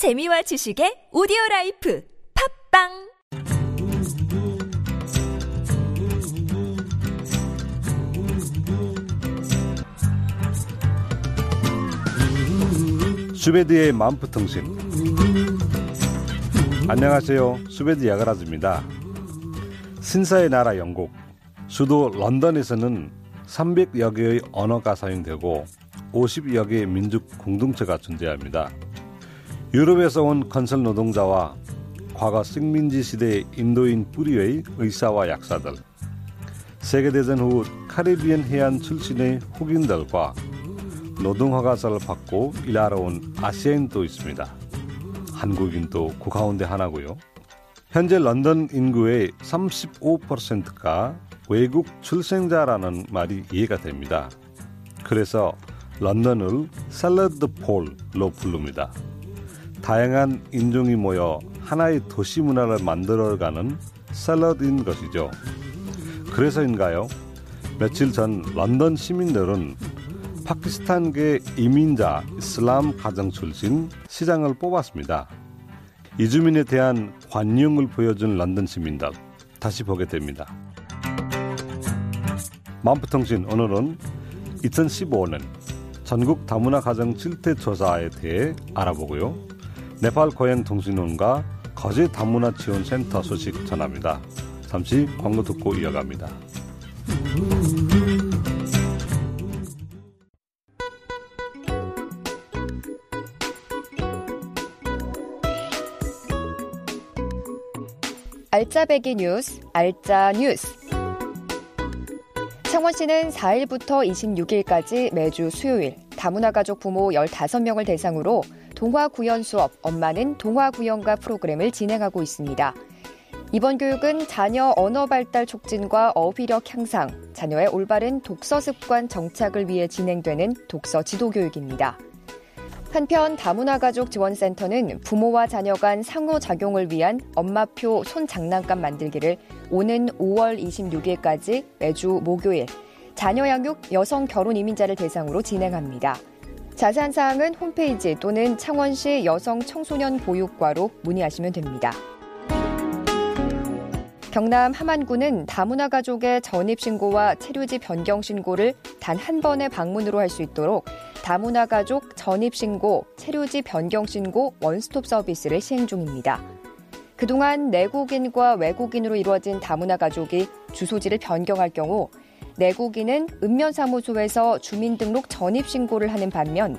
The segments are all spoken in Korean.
재미와 지식의 오디오 라이프 팟빵! 수베디의 만프통신. 안녕하세요. 수베디 야가라즈입니다. 신사의 나라 영국 수도 런던에서는 300여 개의 언어가 사용되고 50여 개의 민족 공동체가 존재합니다 유럽에서 온 건설 노동자와 과거 식민지 시대의 인도인 뿌리의 의사와 약사들 세계대전 후 카리비안 해안 출신의 흑인들과 노동허가서를 받고 일하러 온 아시아인도 있습니다. 한국인도 그 가운데 하나고요. 현재 런던 인구의 35%가 외국 출생자라는 말이 이해가 됩니다. 그래서 런던을 샐러드 폴로 부릅니다. 다양한 인종이 모여 하나의 도시 문화를 만들어가는 샐러드인 것이죠. 그래서인가요? 며칠 전 런던 시민들은 파키스탄계 이민자 이슬람 가정 출신 시장을 뽑았습니다. 이주민에 대한 관용을 보여준 런던 시민들 다시 보게 됩니다. 만프통신 오늘은 2015년 전국 다문화 가정 실태 조사에 대해 알아보고요. 네팔 고향 통신원과 거제 다문화 지원 센터 소식 전합니다. 잠시 광고 듣고 이어갑니다. 알짜배기 뉴스, 알짜 뉴스. 창원시는 4일부터 26일까지 매주 수요일 다문화 가족 부모 15명을 대상으로 동화 구연 수업 엄마는 동화 구연가 프로그램을 진행하고 있습니다. 이번 교육은 자녀 언어 발달 촉진과 어휘력 향상, 자녀의 올바른 독서 습관 정착을 위해 진행되는 독서 지도 교육입니다. 한편 다문화 가족 지원센터는 부모와 자녀 간 상호작용을 위한 엄마표 손장난감 만들기를 오는 5월 26일까지 매주 목요일 자녀 양육 여성 결혼 이민자를 대상으로 진행합니다. 자세한 사항은 홈페이지 또는 창원시 여성 청소년 보육과로 문의하시면 됩니다. 경남 함안군은 다문화 가족의 전입신고와 체류지 변경 신고를 단 한 번의 방문으로 할 수 있도록 다문화 가족 전입신고, 체류지 변경 신고 원스톱 서비스를 시행 중입니다. 그동안 내국인과 외국인으로 이루어진 다문화 가족이 주소지를 변경할 경우 내국인은 읍면사무소에서 주민등록 전입신고를 하는 반면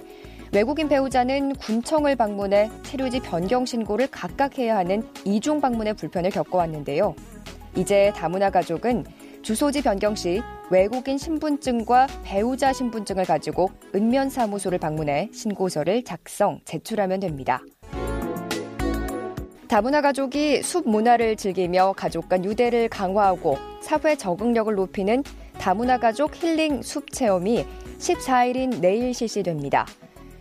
외국인 배우자는 군청을 방문해 체류지 변경 신고를 각각 해야 하는 이중 방문의 불편을 겪어왔는데요. 이제 다문화 가족은 주소지 변경 시 외국인 신분증과 배우자 신분증을 가지고 읍면사무소를 방문해 신고서를 작성, 제출하면 됩니다. 다문화 가족이 숲 문화를 즐기며 가족 간 유대를 강화하고 사회 적응력을 높이는 다문화 가족 힐링 숲 체험이 14일인 내일 실시됩니다.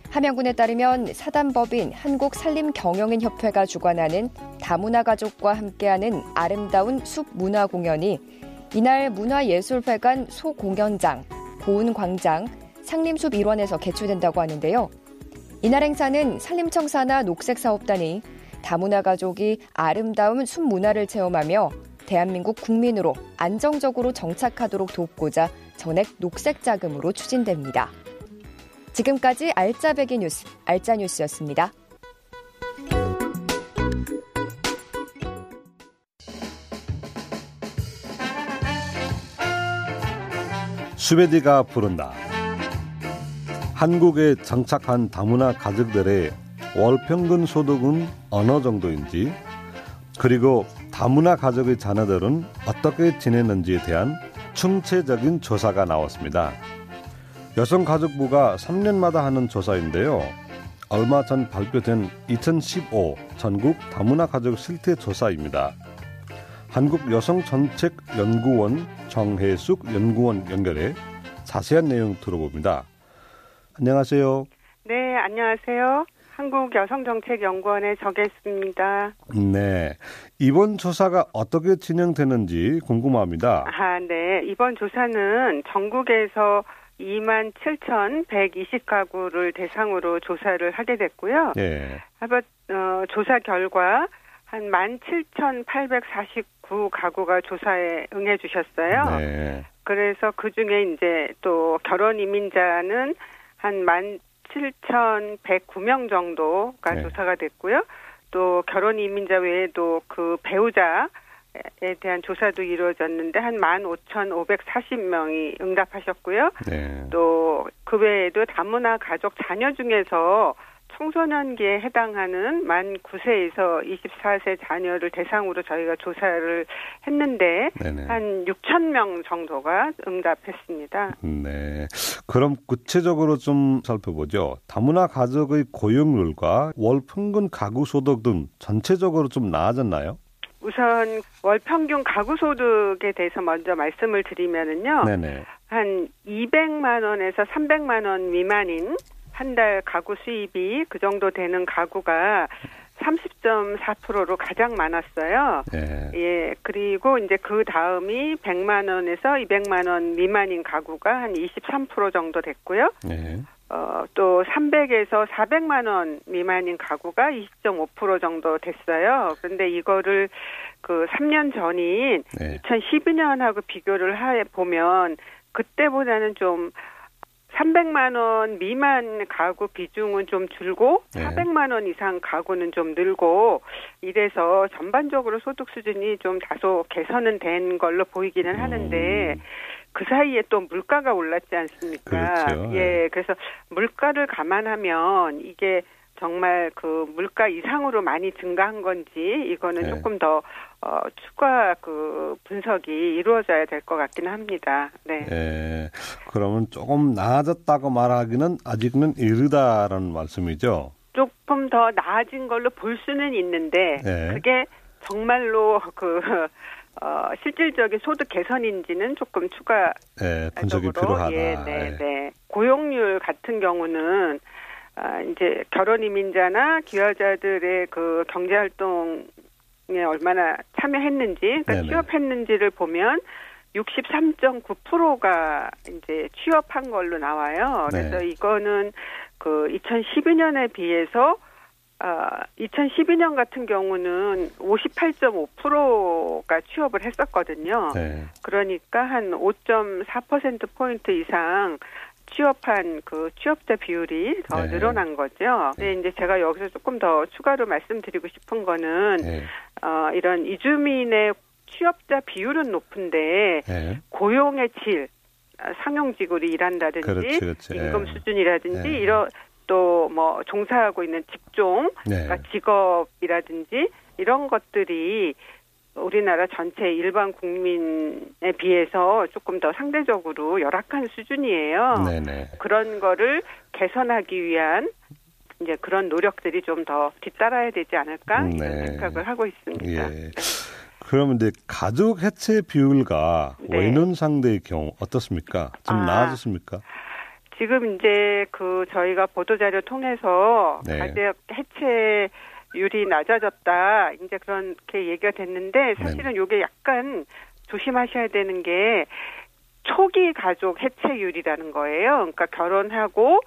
함양군에 따르면 사단법인 한국산림경영인협회가 주관하는 다문화 가족과 함께하는 아름다운 숲 문화 공연이 이날 문화예술회관 소공연장, 고운광장, 상림숲 일원에서 개최된다고 하는데요. 이날 행사는 산림청사나 녹색사업단이 다문화 가족이 아름다운 숲 문화를 체험하며 대한민국 국민으로 안정적으로 정착하도록 돕고자 전액 녹색 자금으로 추진됩니다. 지금까지 알짜배기 뉴스, 알짜뉴스였습니다. 수베디가 부른다. 한국에 정착한 다문화 가족들의 월 평균 소득은 어느 정도인지, 그리고 다문화 가족의 자녀들은 어떻게 지내는지에 대한 충체적인 조사가 나왔습니다. 여성가족부가 3년마다 하는 조사인데요. 얼마 전 발표된 2015 전국 다문화 가족 실태 조사입니다. 한국 여성 정책 연구원 정혜숙 연구원 연결해 자세한 내용 들어봅니다. 안녕하세요. 네, 안녕하세요. 한국여성정책연구원의 정혜숙입니다. 네. 이번 조사가 어떻게 진행되는지 궁금합니다. 아, 네. 이번 조사는 전국에서 2만 7,120가구를 대상으로 조사를 하게 됐고요. 예. 하버 어, 조사 결과 한 17,849가구가 조사에 응해 주셨어요. 네. 그래서 그 중에 이제 또 결혼 이민자는 한 17,109명 정도가 네. 조사가 됐고요. 또 결혼 이민자 외에도 그 배우자 에 대한 조사도 이루어졌는데 한 15,540명이 응답하셨고요. 네. 또그 외에도 다문화 가족 자녀 중에서 청소년기에 해당하는 만 9세에서 24세 자녀를 대상으로 저희가 조사를 했는데 네네. 한 6천 명 정도가 응답했습니다. 네. 그럼 구체적으로 좀 살펴보죠. 다문화 가족의 고용률과 월 평균 가구 소득 등 전체적으로 좀 나아졌나요? 우선 월 평균 가구 소득에 대해서 먼저 말씀을 드리면은요. 네네. 한 200만 원에서 300만 원 미만인 한 달 가구 수입이 그 정도 되는 가구가 30.4%로 가장 많았어요. 네. 예, 그리고 이제 그 다음이 100만 원에서 200만 원 미만인 가구가 한 23% 정도 됐고요. 네. 어, 또 300에서 400만 원 미만인 가구가 20.5% 정도 됐어요. 그런데 이거를 그 3년 전인 네. 2012년하고 비교를 해 보면 그때보다는 좀 300만 원 미만 가구 비중은 좀 줄고 네. 400만 원 이상 가구는 좀 늘고 이래서 전반적으로 소득 수준이 좀 다소 개선은 된 걸로 보이기는 하는데 음. 그 사이에 또 물가가 올랐지 않습니까? 그렇죠. 예, 그래서 물가를 감안하면 이게 정말 그 물가 이상으로 많이 증가한 건지 이거는 네. 조금 더 어, 추가 그 분석이 이루어져야 될 것 같기는 합니다. 네. 예. 그러면 조금 나아졌다고 말하기는 아직은 이르다라는 말씀이죠. 조금 더 나아진 걸로 볼 수는 있는데 네. 그게 정말로 그 어, 실질적인 소득 개선인지는 조금 추가 예, 분석이 필요하다. 예, 네, 예. 네. 고용률 같은 경우는 아, 이제 결혼 이민자나 기여자들의 그 경제 활동에 얼마나 참여했는지, 그러니까 네네. 취업했는지를 보면 63.9%가 이제 취업한 걸로 나와요. 그래서 네. 이거는 그 2012년에 비해서 아, 2012년 같은 경우는 58.5%가 취업을 했었거든요. 네. 그러니까 한 5.4% 포인트 이상 취업한 그 취업자 비율이 더 네. 늘어난 거죠. 근데 이제 제가 여기서 조금 더 추가로 말씀드리고 싶은 거는 네. 어 이런 이주민의 취업자 비율은 높은데 네. 고용의 질, 아, 상용직으로 일한다든지 그렇지, 그렇지. 임금 예. 수준이라든지 예. 이런 또 뭐 종사하고 있는 직종 네. 그러니까 직업이라든지 이런 것들이 우리나라 전체 일반 국민에 비해서 조금 더 상대적으로 열악한 수준이에요. 네네. 그런 거를 개선하기 위한 이제 그런 노력들이 좀 더 뒤따라야 되지 않을까 네. 이런 생각을 하고 있습니다. 예. 그러면 이제 가족 해체 비율가 네. 외눈 상대의 경우 어떻습니까? 좀 아. 나아졌습니까? 지금 이제 그 저희가 보도 자료 통해서 네. 가족 해체 율이 낮아졌다 이제 그렇게 얘기가 됐는데 사실은 요게 약간 조심하셔야 되는 게 초기 가족 해체율이라는 거예요. 그러니까 결혼하고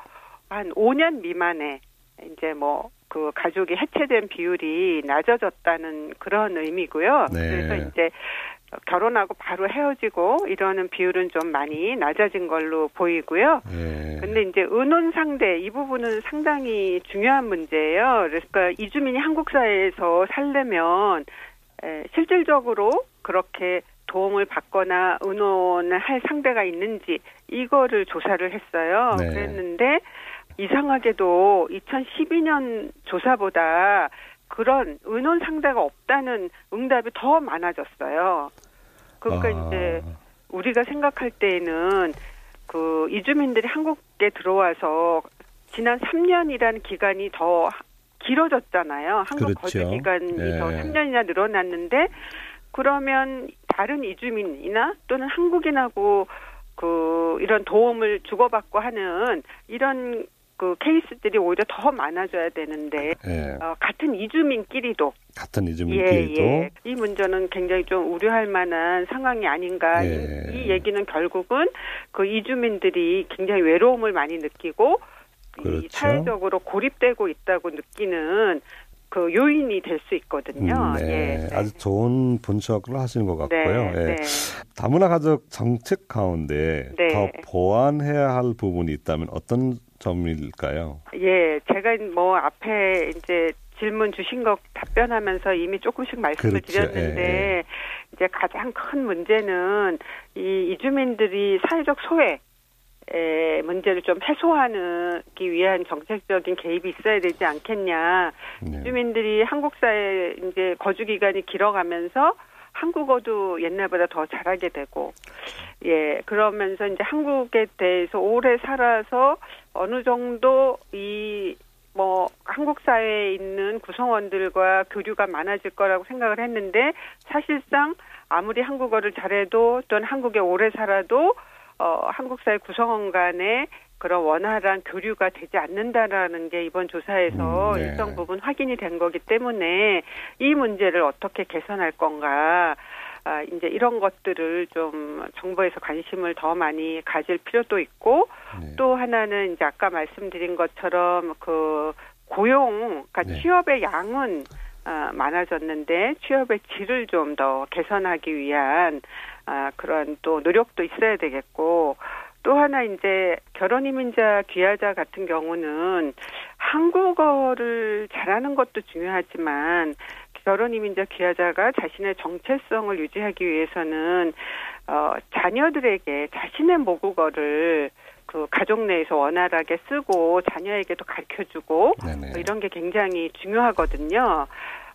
한 5년 미만에 이제 뭐 그 가족이 해체된 비율이 낮아졌다는 그런 의미고요. 네. 그래서 이제 결혼하고 바로 헤어지고 이러는 비율은 좀 많이 낮아진 걸로 보이고요. 예. 근데 이제 은혼 상대 이 부분은 상당히 중요한 문제예요. 그러니까 이주민이 한국 사회에서 살려면 에, 실질적으로 그렇게 도움을 받거나 의논을 할 상대가 있는지 이거를 조사를 했어요. 네. 그랬는데 이상하게도 2012년 조사보다 그런 의논 상대가 없다는 응답이 더 많아졌어요. 그러니까 아, 이제 우리가 생각할 때에는 그 이주민들이 한국에 들어와서 지난 3년이라는 기간이 더 길어졌잖아요. 한국 그렇죠. 거주 기간이 예. 더 3년이나 늘어났는데 그러면 다른 이주민이나 또는 한국인하고 그 이런 도움을 주고받고 하는 이런 그 케이스들이 오히려 더 많아져야 되는데 예. 어, 같은 이주민끼리도 같은 예, 이주민끼리도 예. 이 문제는 굉장히 좀 우려할 만한 상황이 아닌가. 예. 이, 이 얘기는 결국은 그 이주민들이 굉장히 외로움을 많이 느끼고 그렇죠. 이 사회적으로 고립되고 있다고 느끼는 그 요인이 될 수 있거든요. 음, 네. 예. 아주 좋은 분석을 하시는 것 네, 같고요. 예. 네. 다문화 가족 정책 가운데 네. 더 보완해야 할 부분이 있다면 어떤 점일까요? 예, 제가 뭐 앞에 이제 질문 주신 것 답변하면서 이미 조금씩 말씀을 그렇죠. 드렸는데 예, 예. 이제 가장 큰 문제는 이 이주민들이 사회적 소외 의 문제를 좀 해소하기 위한 정책적인 개입이 있어야 되지 않겠냐. 네. 주민들이 한국 사회 이제 거주 기간이 길어가면서 한국어도 옛날보다 더 잘하게 되고 예 그러면서 이제 한국에 대해서 오래 살아서 어느 정도 이 뭐 한국 사회에 있는 구성원들과 교류가 많아질 거라고 생각을 했는데 사실상 아무리 한국어를 잘해도 또는 한국에 오래 살아도 어 한국 사회 구성원 간에 그런 원활한 교류가 되지 않는다라는 게 이번 조사에서 음, 네. 일정 부분 확인이 된 거기 때문에 이 문제를 어떻게 개선할 건가 아, 이제 이런 것들을 좀 정부에서 관심을 더 많이 가질 필요도 있고 네. 또 하나는 이제 아까 말씀드린 것처럼 그 고용, 그러니까 네. 취업의 양은 아, 많아졌는데 취업의 질을 좀 더 개선하기 위한 아, 그런 또 노력도 있어야 되겠고 또 하나 이제 결혼 이민자 귀화자 같은 경우는 한국어를 잘하는 것도 중요하지만 결혼 이민자 귀화자가 자신의 정체성을 유지하기 위해서는 어 자녀들에게 자신의 모국어를 그 가족 내에서 원활하게 쓰고 자녀에게도 가르쳐 주고. 뭐 이런 게 굉장히 중요하거든요.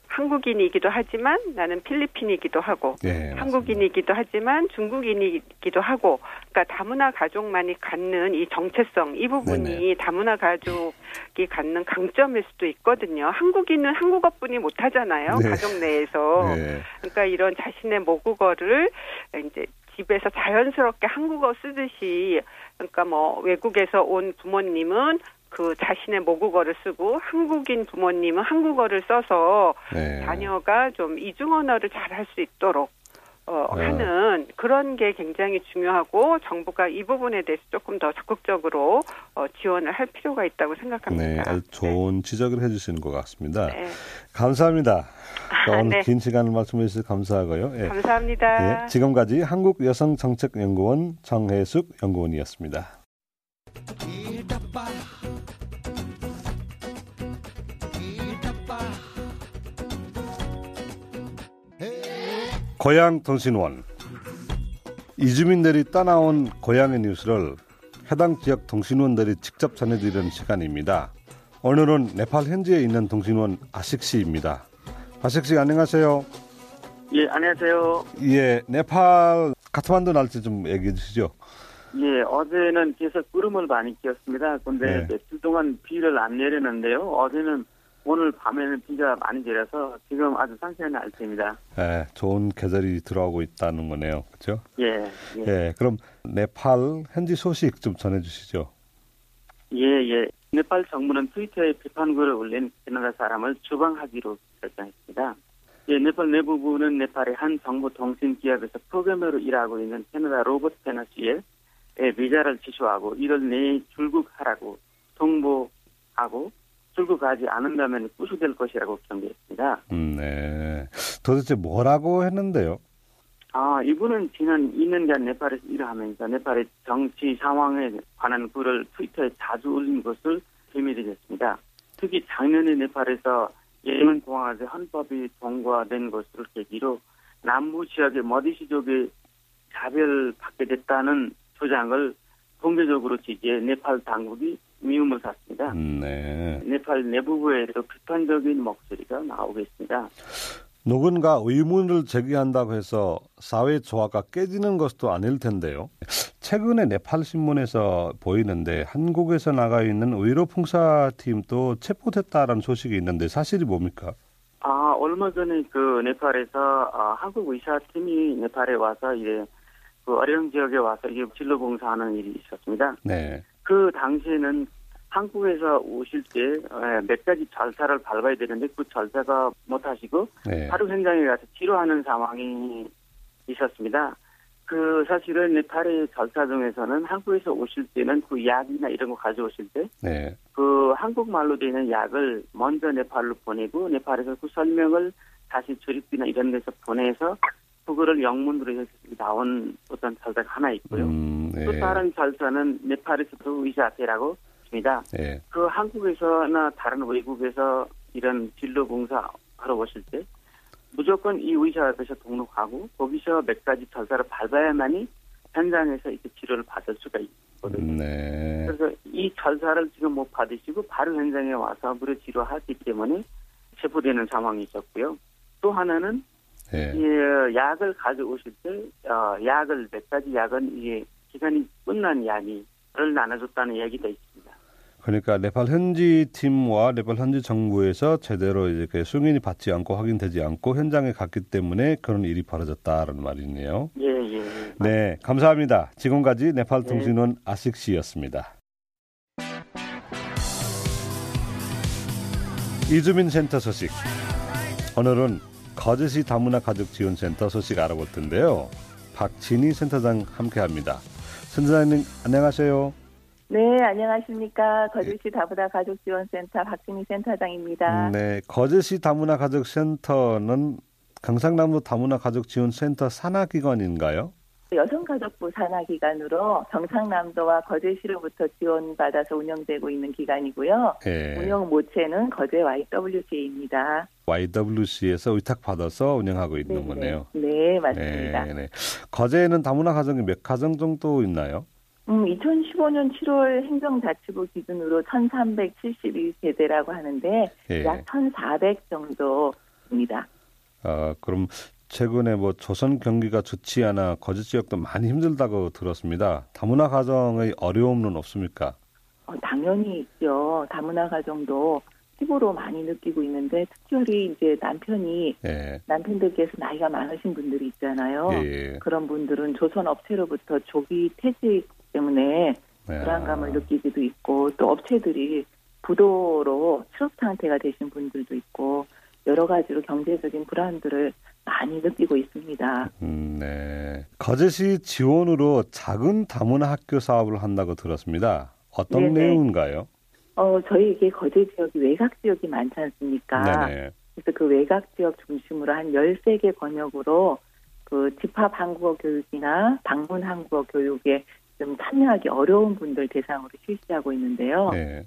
한국인이기도 하지만 나는 필리핀이기도 하고 예, 한국인이기도 하지만 중국인이기도 하고 그러니까 다문화 가족만이 갖는 이 정체성 이 부분이 네네. 다문화 가족이 갖는 강점일 수도 있거든요. 한국인은 한국어뿐이 못하잖아요. 네. 가족 내에서. 예. 그러니까 이런 자신의 모국어를 이제 집에서 자연스럽게 한국어 쓰듯이 그러니까 뭐 외국에서 온 부모님은 그 자신의 모국어를 쓰고 한국인 부모님은 한국어를 써서 네. 자녀가 좀 이중 언어를 잘 할 수 있도록 어, 네. 하는 그런 게 굉장히 중요하고 정부가 이 부분에 대해서 조금 더 적극적으로 어, 지원을 할 필요가 있다고 생각합니다. 네, 아주 좋은 지적을 해주시는 것 같습니다. 네. 감사합니다. 또 오늘 네. 긴 시간을 말씀해 주셔서 감사하고요. 예. 감사합니다. 예, 지금까지 한국여성정책연구원 정혜숙 연구원이었습니다. 고향 통신원 이주민들이 따나온 고향의 뉴스를 해당 지역 통신원들이 직접 전해드리는 시간입니다. 오늘은 네팔 현지에 있는 통신원 아식 씨입니다. 아식 씨 안녕하세요. 예, 안녕하세요. 예, 네팔 카트만두 날씨 좀 얘기해 주시죠. 예, 어제는 계속 구름을 많이 끼었습니다. 근데 네. 며칠 동안 비를 안 내리는데요. 어제는 오늘 밤에는 비가 많이 내려서 지금 아주 상쾌한 날씨입니다. 예, 좋은 계절이 들어오고 있다는 거네요. 그렇죠? 예, 예, 예, 그럼 네팔 현지 소식 좀 전해 주시죠. 예, 예. 네팔 정부는 트위터에 비판글을 올린 캐나다 사람을 추방하기로 결정했습니다. 예, 네팔 내부부는 네팔의 한 정부 통신 기업에서 프로그래머로 일하고 있는 캐나다 로버트 테너 씨의 예, 비자를 취소하고 1월 내에 출국하라고 통보하고 출국하지 않는다면 구속될 것이라고 경고했습니다. 음, 네. 도대체 뭐라고 했는데요? 아, 이분은 지난 2년간 네팔에서 일하면서 네팔의 정치 상황에 관한 글을 트위터에 자주 올린 것을 비밀이 됐습니다. 특히 작년에 네팔에서 예멘 공화제 헌법이 통과된 것을 계기로 남부 지역의 머디시족이 차별받게 됐다는 주장을 공개적으로 지지해 네팔 당국이 미움을 샀습니다. 음, 네. 네팔 내부부에도 비판적인 목소리가 나오고 있습니다. 누군가 의문을 제기한다고 해서 사회 조화가 깨지는 것도 아닐 텐데요. 최근에 네팔 신문에서 보이는데 한국에서 나가 있는 의료 풍사팀도 체포됐다라는 소식이 있는데 사실이 뭡니까? 아, 얼마 전에 그 네팔에서 아, 한국 의사팀이 네팔에 와서 이제 그 어려운 지역에 와서 이게 진로 봉사하는 일이 있었습니다. 네. 그 당시에는 한국에서 오실 때 몇 가지 절차를 밟아야 되는데 그 절차가 못하시고 네. 바로 현장에 가서 치료하는 상황이 있었습니다. 그 사실은 네팔의 절차 중에서는 한국에서 오실 때는 그 약이나 이런 거 가져오실 때 네. 그 한국말로 되는 약을 먼저 네팔로 보내고 네팔에서 그 설명을 다시 조립비나 이런 데서 보내서 그거를 영문으로 해서 나온 어떤 절차가 하나 있고요. 음, 네. 또 다른 절차는 네팔에서도 의사협회라고 있습니다. 네. 그 한국에서나 다른 외국에서 이런 진로 봉사 하러 오실 때 무조건 이 의사협회에서 등록하고 거기서 몇 가지 절차를 밟아야만이 현장에서 이렇게 치료를 받을 수가 있거든요. 네. 그래서 이 절차를 지금 못 받으시고 바로 현장에 와서 무료 치료하기 때문에 체포되는 상황이 있었고요. 또 하나는 네. 이 약을 가져오실 때 어, 약을 몇 가지 약은 이게 기간이 끝난 약이를 나눠줬다는 얘기도 있습니다. 그러니까 네팔 현지 팀과 네팔 현지 정부에서 제대로 이렇게 승인이 받지 않고 확인되지 않고 현장에 갔기 때문에 그런 일이 벌어졌다라는 말이네요. 예, 예. 예. 네, 감사합니다. 지금까지 네팔 통신원 아식 씨였습니다. 이주민 센터 소식. 오늘은 거제시 다문화 가족 지원 센터 소식 알아볼 텐데요. 박진희 센터장 함께합니다. 센터장님 안녕하세요. 네, 안녕하십니까. 거제시 다문화 가족지원센터 박진희 센터장입니다. 네, 거제시 다문화 가족 센터는 경상남도 다문화 가족 지원 센터 산하 기관인가요? 여성가족부 산하기관으로 경상남도와 거제시로부터 지원받아서 운영되고 있는 기관이고요. 예. 운영 모체는 거제 YWC입니다. YWC에서 위탁 받아서 운영하고 있는 거네요. 네, 맞습니다. 네, 네. 거제에는 다문화 가정이 몇 가정 정도 있나요? 음, 2015년 7월 행정자치부 기준으로 1371세대라고 하는데 예. 약1400 정도입니다. 어, 그럼 최근에 뭐 조선 경기가 좋지 않아 거제 지역도 많이 힘들다고 들었습니다. 다문화 가정의 어려움은 없습니까? 어, 당연히 있죠. 다문화 가정도 피부로 많이 느끼고 있는데 특별히 이제 남편이 예. 남편들께서 나이가 많으신 분들이 있잖아요. 예. 그런 분들은 조선 업체로부터 조기 퇴직 때문에 네. 불안감을 느끼기도 있고 또 업체들이 부도로 취업 상태가 되신 분들도 있고 여러 가지로 경제적인 불안들을 많이 느끼고 있습니다. 음, 네. 거제시 지원으로 작은 다문화 학교 사업을 한다고 들었습니다. 어떤 네네. 내용인가요? 어, 저희에게 거제 지역이 외곽 지역이 많지 않습니까? 네네. 그래서 그 외곽 지역 중심으로 한 13개 권역으로 그 집합 한국어 교육이나 방문 한국어 교육에 좀 참여하기 어려운 분들 대상으로 실시하고 있는데요. 네.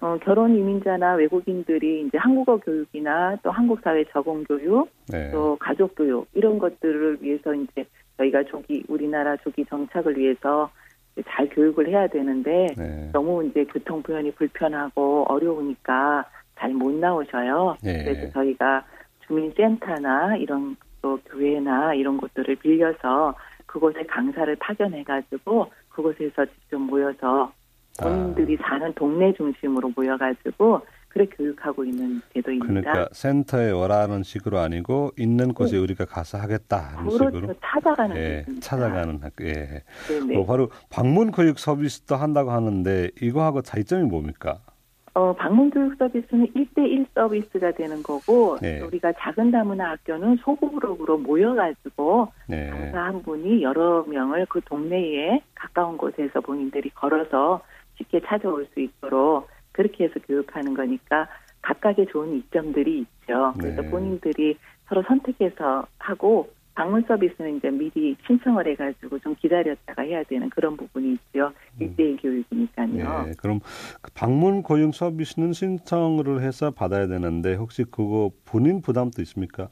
어, 결혼 이민자나 외국인들이 이제 한국어 교육이나 또 한국 사회 적응 교육, 네. 또 가족 교육 이런 것들을 위해서 이제 저희가 조기 우리나라 조기 정착을 위해서 잘 교육을 해야 되는데 네. 너무 이제 교통 표현이 불편하고 어려우니까 잘 못 나오셔요. 예. 그래서 저희가 주민센터나 이런 또 교회나 이런 곳들을 빌려서 그곳에 강사를 파견해가지고 그곳에서 직접 모여서 본인들이 사는 동네 중심으로 모여가지고 그래 교육하고 있는 제도입니다. 그러니까 센터에 오라는 식으로 아니고 있는 곳에 우리가 가서 하겠다 하는 식으로 네. 그렇죠. 찾아가는 예. 찾아가는. 예. 네네. 뭐 바로 방문 교육 서비스도 한다고 하는데 이거하고 차이점이 뭡니까? 어, 방문 교육 서비스는 1대1 서비스가 되는 거고 네. 우리가 작은 다문화 학교는 소그룹으로 모여가지고 네. 강사 한 분이 여러 명을 그 동네에 가까운 곳에서 본인들이 걸어서 쉽게 찾아올 수 있도록 그렇게 해서 교육하는 거니까 각각의 좋은 이점들이 있죠. 그래서 네. 본인들이 서로 선택해서 하고 방문 서비스는 이제 미리 신청을 해가지고 좀 기다렸다가 해야 되는 그런 부분이 있죠. 음. 1대1 교육이니까요. 네, 그럼 그 방문 고용 서비스는 신청을 해서 받아야 되는데 혹시 그거 본인 부담도 있습니까?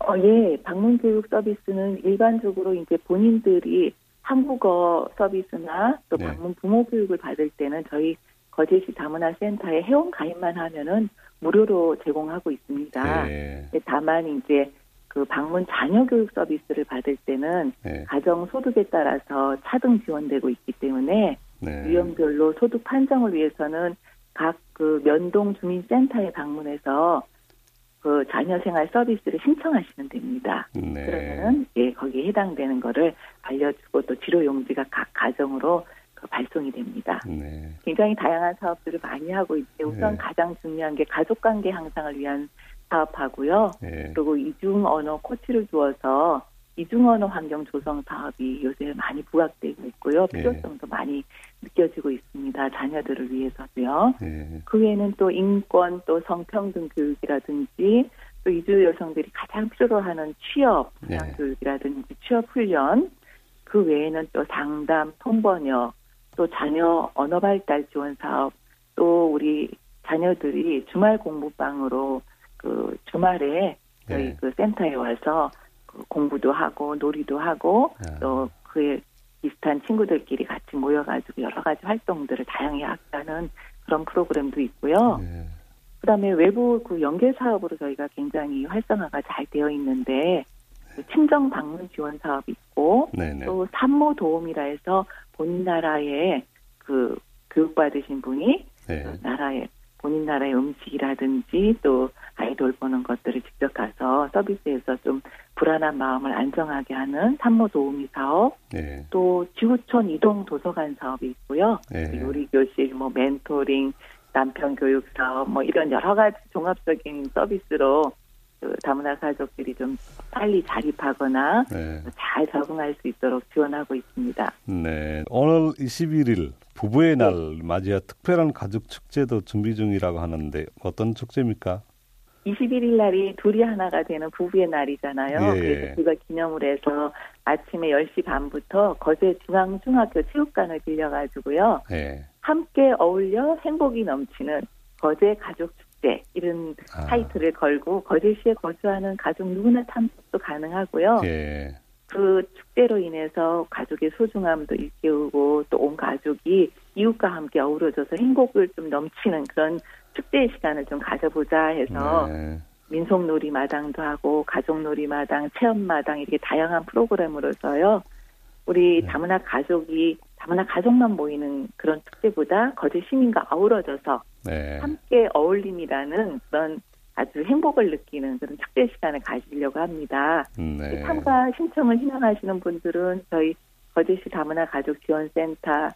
어, 예, 방문 교육 서비스는 일반적으로 이제 본인들이 한국어 서비스나 또 네. 방문 부모 교육을 받을 때는 저희 거제시 다문화 센터에 회원 가입만 하면은 무료로 제공하고 있습니다. 네. 근데 다만 이제 그 방문 자녀 교육 서비스를 받을 때는 네. 가정 소득에 따라서 차등 지원되고 있기 때문에 네. 유형별로 소득 판정을 위해서는 각 그 면동 주민센터에 방문해서 그 자녀 생활 서비스를 신청하시면 됩니다. 네. 그러면은 예 거기에 해당되는 거를 알려주고 또 치료 용지가 각 가정으로 발송이 됩니다. 네. 굉장히 다양한 사업들을 많이 하고 있는데 우선 네. 가장 중요한 게 가족관계 향상을 위한 사업하고요. 예. 그리고 이중 언어 코치를 두어서 이중 언어 환경 조성 사업이 요새 많이 부각되고 있고요. 예. 필요성도 많이 느껴지고 있습니다. 자녀들을 위해서도요. 예. 그 외에는 또 인권, 또 성평등 교육이라든지 또 이주 여성들이 가장 필요로 하는 취업 네. 교육이라든지 취업 훈련, 그 외에는 또 상담, 통번역, 또 자녀 언어 발달 지원 사업, 또 우리 자녀들이 주말 공부방으로 그 주말에 저희 네. 그 센터에 와서 그 공부도 하고 놀이도 하고 아. 또 그에 비슷한 친구들끼리 같이 모여가지고 여러 가지 활동들을 다양히 하는 그런 프로그램도 있고요. 예. 그다음에 외부 그 연계 사업으로 저희가 굉장히 활성화가 잘 되어 있는데 그 친정 방문 지원 사업이 있고 네네. 또 산모 도움이라 해서 본인 나라에 그 교육받으신 분이 네. 그 나라의 본인 나라의 음식이라든지 또 아이 돌보는 것들을 직접 가서 서비스에서 좀 불안한 마음을 안정하게 하는 산모 도우미 사업, 네. 또 지구촌 이동 도서관 사업이 있고요. 네. 요리 교실, 뭐 멘토링, 남편 교육 사업, 뭐 이런 여러 가지 종합적인 서비스로 그 다문화 가족들이 좀 빨리 자립하거나 네. 잘 적응할 수 있도록 지원하고 있습니다. 네. 오늘 21일 부부의 날 맞이해 특별한 가족 축제도 준비 중이라고 하는데 어떤 축제입니까? 21일 날이 둘이 하나가 되는 부부의 날이잖아요. 예. 그래서 그거 기념을 해서 아침에 10시 반부터 거제 중앙중학교 체육관을 빌려가지고요. 네. 함께 어울려 행복이 넘치는 거제 가족 축제 이런 아. 타이틀을 걸고 거제시에 거주하는 가족 누구나 참석도 가능하고요. 예. 그 축제로 인해서 가족의 소중함도 일깨우고 또 온 가족이 이웃과 함께 어우러져서 행복을 좀 넘치는 그런 축제의 시간을 좀 가져보자 해서 네. 민속놀이 마당도 하고 가족놀이 마당, 체험 마당 이렇게 다양한 프로그램으로서요. 우리 네. 다문화 가족이 다문화 가족만 모이는 그런 축제보다 거제 시민과 어우러져서 네. 함께 어울림이라는 그런 아주 행복을 느끼는 그런 축제 시간을 가지려고 합니다. 네. 참가 신청을 희망하시는 분들은 저희 거제시 다문화 가족 지원센터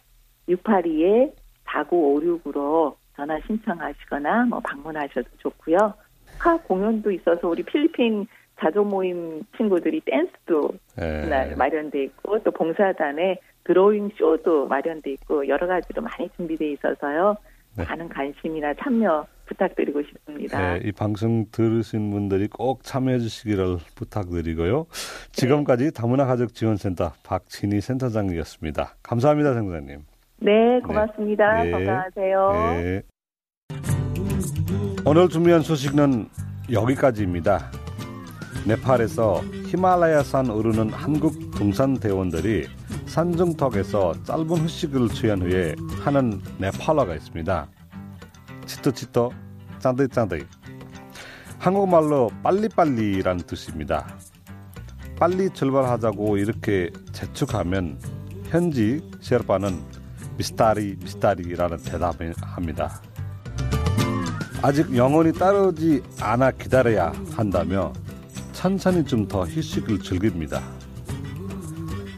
682에 4956으로 전화 신청하시거나 뭐 방문하셔도 좋고요. 카 공연도 있어서 우리 필리핀 자조 모임 친구들이 댄스도 네. 그날 마련돼 있고 또 봉사단에 드로잉 쇼도 마련돼 있고 여러 가지로 많이 준비돼 있어서요. 네. 많은 관심이나 참여 부탁드리고 싶습니다. 네, 이 방송 들으신 분들이 꼭 참여해 주시기를 부탁드리고요. 지금까지 다문화 가족 지원센터 박진희 센터장이었습니다. 감사합니다, 센터장님. 네, 고맙습니다. 네. 건강하세요. 네. 오늘 준비한 소식은 여기까지입니다. 네팔에서 히말라야산 오르는 한국 등산 대원들이 산중턱에서 짧은 휴식을 취한 후에 하는 네팔어가 있습니다. 치토치토, 짠득짠득. 한국말로 빨리빨리란 뜻입니다. 빨리 출발하자고 이렇게 재촉하면 현지 셰르파는 미스타리 미스타리라는 대답을 합니다. 아직 영혼이 따르지 않아 기다려야 한다며 천천히 좀더 휴식을 즐깁니다.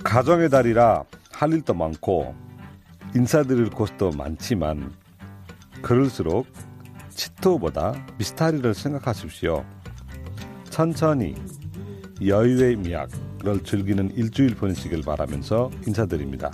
가정의 달이라 할 일도 많고 인사드릴 곳도 많지만 그럴수록 치토보다 미스타리를 생각하십시오. 천천히 여유의 미학을 즐기는 일주일 보내시길 바라면서 인사드립니다.